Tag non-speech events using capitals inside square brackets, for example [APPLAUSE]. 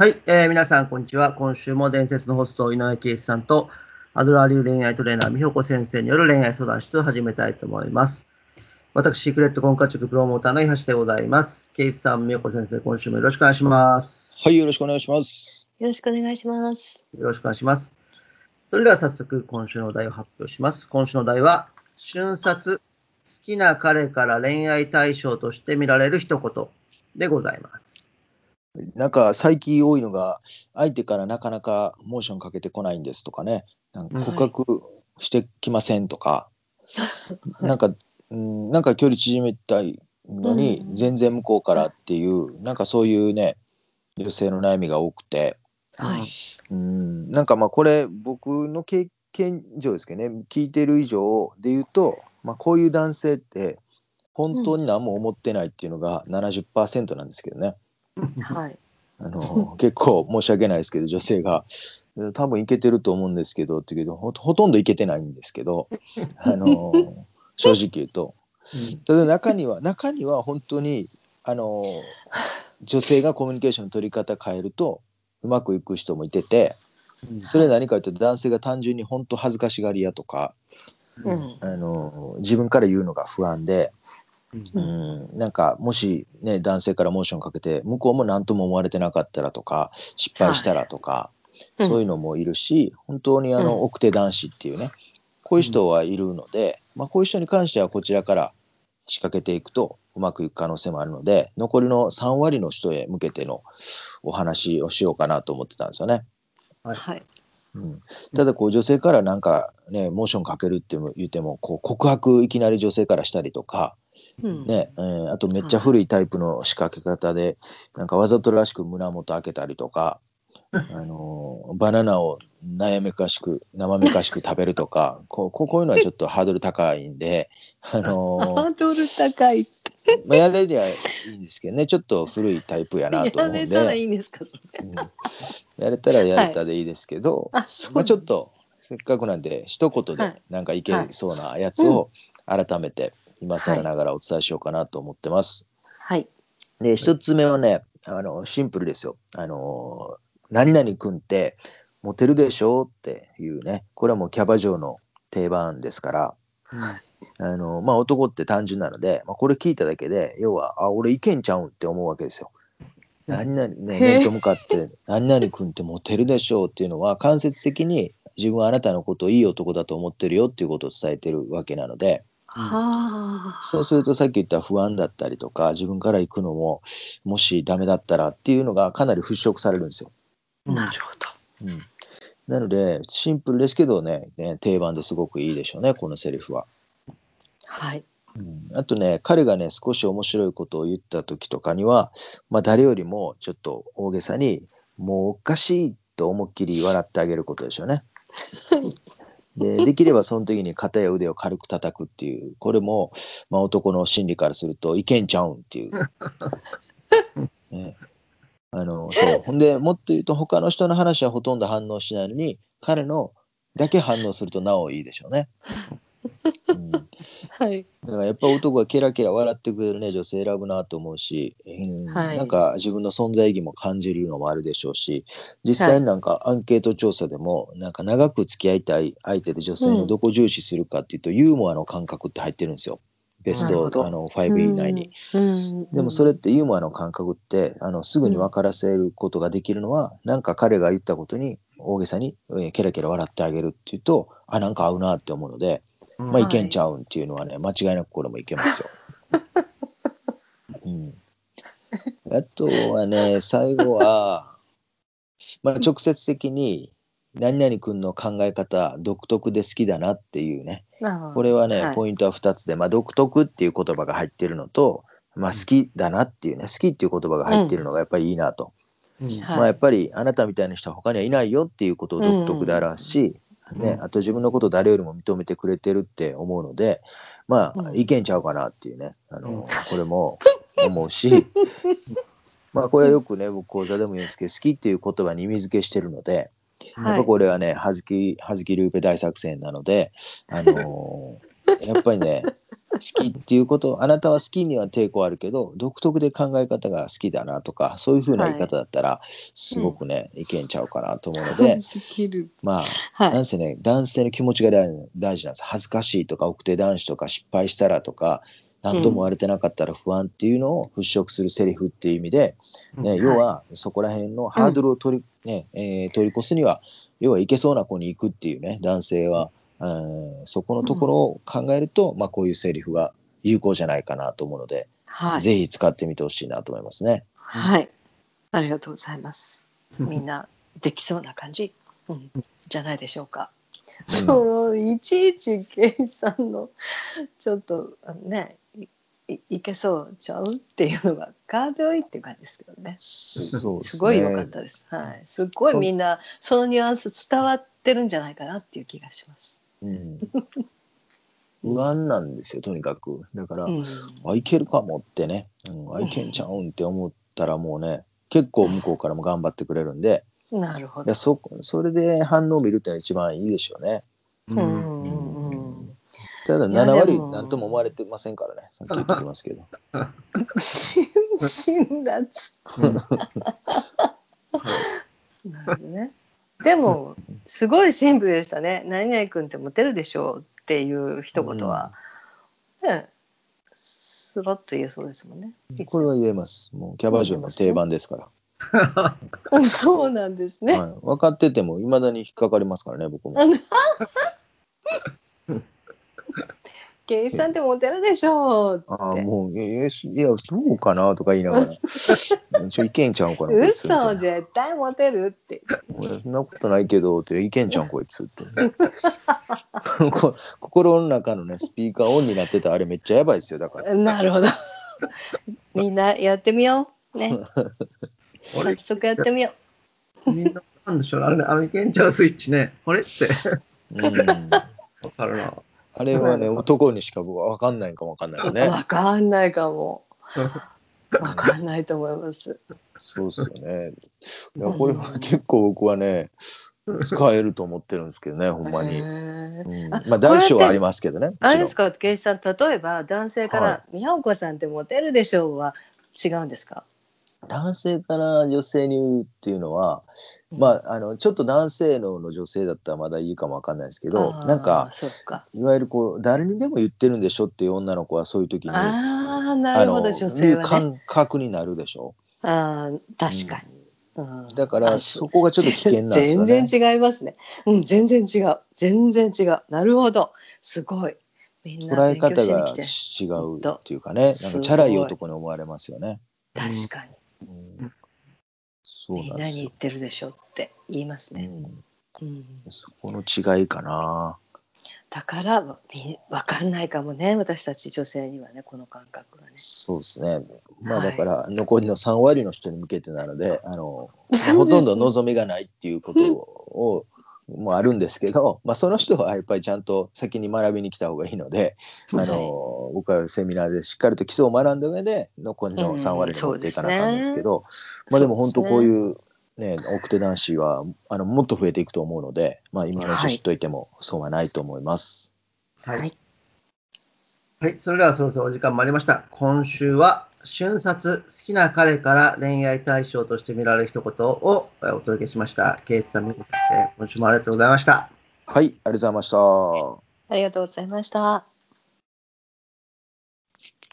はい、えー皆さん、こんにちは。今週も伝説のホスト、井上圭一さんと、アドラー流恋愛トレーナー、美穂子先生による恋愛相談室を始めたいと思います。私、シークレット婚活塾プロモーターの井橋でございます。圭一さん、美穂子先生、今週もよろしくお願いします。はい、よろしくお願いします。よろしくお願いします。よろしくお願いします。それでは早速、今週のお題を発表します。今週のお題は、瞬殺、好きな彼から恋愛対象として見られる一言でございます。なんか最近多いのが、相手からなかなかモーションかけてこないんですとかね、なんか告白してきませんとか、[LAUGHS] なんか、うん、なんか距離縮めたいのに、うん。全然向こうからっていう、なんかそういうね、女性の悩みが多くて、はい。うん、なんかまあこれ僕の経験上ですけどね聞いてる以上で言うと、まあ、こういう男性って本当に何も思ってないっていうのが70%なんですけどね、はい。[LAUGHS] あの結構申し訳ないですけど女性が「多分いけてると思うんですけど」って言うけどほほとんどいけてないんですけど [LAUGHS] あの正直言うとただ中には中には本当にあの女性がコミュニケーションの取り方変えるとうまくいく人もいててうんそれは何かというと男性が単純に本当恥ずかしがり屋とかうん。あの自分から言うのが不安で、うん。うん、なんかもしね男性からモーションかけて向こうも何とも思われてなかったらとか失敗したらとか、うん。そういうのもいるし本当にあの、うん。奥手男子っていうねこういう人はいるので、まあ、こういう人に関してはこちらから仕掛けていくとうまくいく可能性もあるので残りの3割の人へ向けてのお話をしようかなと思ってたんですよね。はい。うん、ただこう女性からなんかねモーションかけるって言ってもこう告白いきなり女性からしたりとか、うん。ねえーあとめっちゃ古いタイプの仕掛け方でなんかわざとらしく胸元開けたりとか、あのーバナナを悩めかしく生めかしく食べるとか [LAUGHS] こうこうこういうのはちょっとハードル高いんで、あのー [LAUGHS] ハードル高い。まあ、やれりゃいいんですけどねちょっと古いタイプやなとや思うんで、れたらいいんですか、それ。うんやれたらやれたでいいですけど。あ、そう。まあ、ちょっ。とせっかくなんで一言ではいなんかいけそうなやつを改めて今更ながらお伝えしようかなと思ってます。はい。で一つ目はねあのシンプルですよ。あの何々くんってモテるでしょっていうねこれはもうキャバ嬢の定番ですから。あのまあ、男って単純なので、まあ、これ聞いただけで要はあ俺いけんちゃうんって思うわけですよ。うん何々ね面と向かって「何々君ってモテるでしょう」っていうのは間接的に自分はあなたのことをいい男だと思ってるよっていうことを伝えてるわけなのではあ。そうするとさっき言った不安だったりとか自分から行くのももしダメだったらっていうのがかなり払拭されるんですよ。うんなるほど。うん、なのでシンプルですけどねね定番ですごくいいでしょうねこのセリフは。はい。うんあとね彼がね少し面白いことを言った時とかには、まあ、誰よりもちょっと大げさに「もうおかしい」と思いっきり笑ってあげることでしょうね。[LAUGHS] でできればその時に肩や腕を軽く叩くっていうこれも、まあ、男の心理からするといけんちゃうんっていう。[LAUGHS] ね、あのそうほんでもっと言うと他の人の話はほとんど反応しないのに彼のだけ反応するとなおいいでしょうね。うん [LAUGHS] はい。だからやっぱ男がケラケラ笑ってくれるね女性選ぶなと思うし、うん。はい。なんか自分の存在意義も感じるのもあるでしょうし実際になんかアンケート調査でもなんか長く付き合いたい相手で女性のどこ重視するかっていうと、ユーモアの感覚って入ってるんですよ。ベストあの5以内に。うん。でもそれってユーモアの感覚ってあのすぐに分からせることができるのは、なんか彼が言ったことに大げさに、えーケラケラ笑ってあげるっていうとあなんか合うなって思うので、うん。まあ、はい。いけんちゃうんっていうのはね、間違いなくこれもいけますよ。うん、あとはね、最後は、[LAUGHS] まあ、直接的に、何々君の考え方、独特で好きだなっていうね、これはね、はい。ポイントは2つで、まあ、独特っていう言葉が入ってるのと、まあ、好きだなっていうね、好きっていう言葉が入ってるのがやっぱりいいなと。うん。はい。まあ、やっぱりあなたみたいな人は他にはいないよっていうことを独特であらし、うん。ね、あと自分のことを誰よりも認めてくれてるって思うのでまあ、うん。いけんちゃうかなっていうね。あの、うん。これも [LAUGHS] 思うしまあこれはよくね僕講座でも言うんですけど好きっていう言葉に意味付けしてるので、やっはい。ぱこれはねはずきはずきルーペ大作戦なのであの [LAUGHS] やっぱりね好きっていうことあなたは好きには抵抗あるけど独特で考え方が好きだなとかそういうふうな言い方だったら、すごくね、いけんちゃうかなと思うので。まあはなんせね男性の気持ちが大大事なんです恥ずかしいとか奥手男子とか失敗したらとか何とも割れてなかったら不安っていうのを払拭するセリフっていう意味で、ねうん要はそこら辺のハードルを取り,、ねえー取り越すには要はいけそうな子に行くっていうね男性は、うん、そこのところを考えると、まあ、こういうセリフが有効じゃないかなと思うので、はい。ぜひ使ってみてほしいなと思いますね。はい。ありがとうございます。[LAUGHS] みんなできそうな感じ、うん、じゃないでしょうか。うんそういちいちケイさんのちょっとねいけそうちゃう？っていうのが軽いっていう感じですけどね。そうですすごい良かったです。はい。すっごいみんなそのニュアンス伝わってるんじゃないかなっていう気がします。うん、不安なんですよとにかくだから、うん。あいけるかもってね、うん、あいけんちゃうんって思ったらもうね結構向こうからも頑張ってくれるんで [LAUGHS] なるほどで。そそれで反応を見るっていうのが一番いいでしょうね。うんうん。ただいや7割でも何とも思われてませんからねさっき言っておきますけど。[LAUGHS] 辛辣。[LAUGHS] なるほどね。でもすごいシンプルでしたね。何々君ってモテるでしょうっていう一言は、ね、スラッと言えそうですもんね。これは言えます。もうキャバ嬢の定番ですから。[LAUGHS] そうなんですね。はい、分かってても未だに引っかかりますからね僕も。ケイさんってモテるでしょうああって。もうええいやそうかなとか言いながらちょいけんちゃうかな [LAUGHS] 嘘絶対モテるって。俺そんなことないけどっていけんちゃんこいつって [LAUGHS] こ心の中のねスピーカーオンになってたあれめっちゃやばいですよだからなるほど。みんなやってみよう。ね。早速やってみよみんななんでしょう？ねあれね、あのいけんちゃうスイッチね。あれ？って、うんわかるな。あれはね男にしか僕は分かんないかも分かんないですう。ねわかんないかも。[LAUGHS] わかんないと思います。そうっすよねいやこれは結構僕はね使えると思ってるんですけどねほんまに、まあ大小はありますけどねあれですかか、ケイさん、例えば男性かはら、宮岡さんってモテるでしょうは違うんですか？男性から女性に言うっていうのはまああのちょっと男性のの女性だったらまだいいかも分かんないですけどなんか。いわゆるこう誰にでも言ってるんでしょっていう女の子はそういう時にああ、なるほど、女性はね。感覚になるでしょああ、確かに。うんだからあそこがちょっと危険なんですよね。全然違いますね。うん、全然違う。全然違う。なるほど。すごい。捉え方が。違うっていうかねなんかチャラい男に思われますよね。確かに。うんそうなんですよなに言っ。てるでしょって言いますね。うんうん。そこの違いかな。だから、みわかんないかもね。私たち女性にはね、この感覚がね。そうですね。まあはいだから残りの3割の人に向けてなので、あの、[LAUGHS] まあそうほとんど望みがないっていうことをもあるんですけど、まあその人はやっぱりちゃんと先に学びに来た方がいいので、あの、はい僕はセミナーでしっかりと基礎を学んだ上で残りの3割に持っていかなあかんですけど、まあでも本当こういうね、奥手男子はあのもっと増えていくと思うので、まあ今のうち知っといても損はないと思います。はい。はいはい、それではそろそろお時間もありました。今週は、瞬殺、好きな彼から恋愛対象として見られる一言をえお届けしました。ケイツさん、みこ先生、今週もありがとうございました。はい、ありがとうございました。ありがとうございました。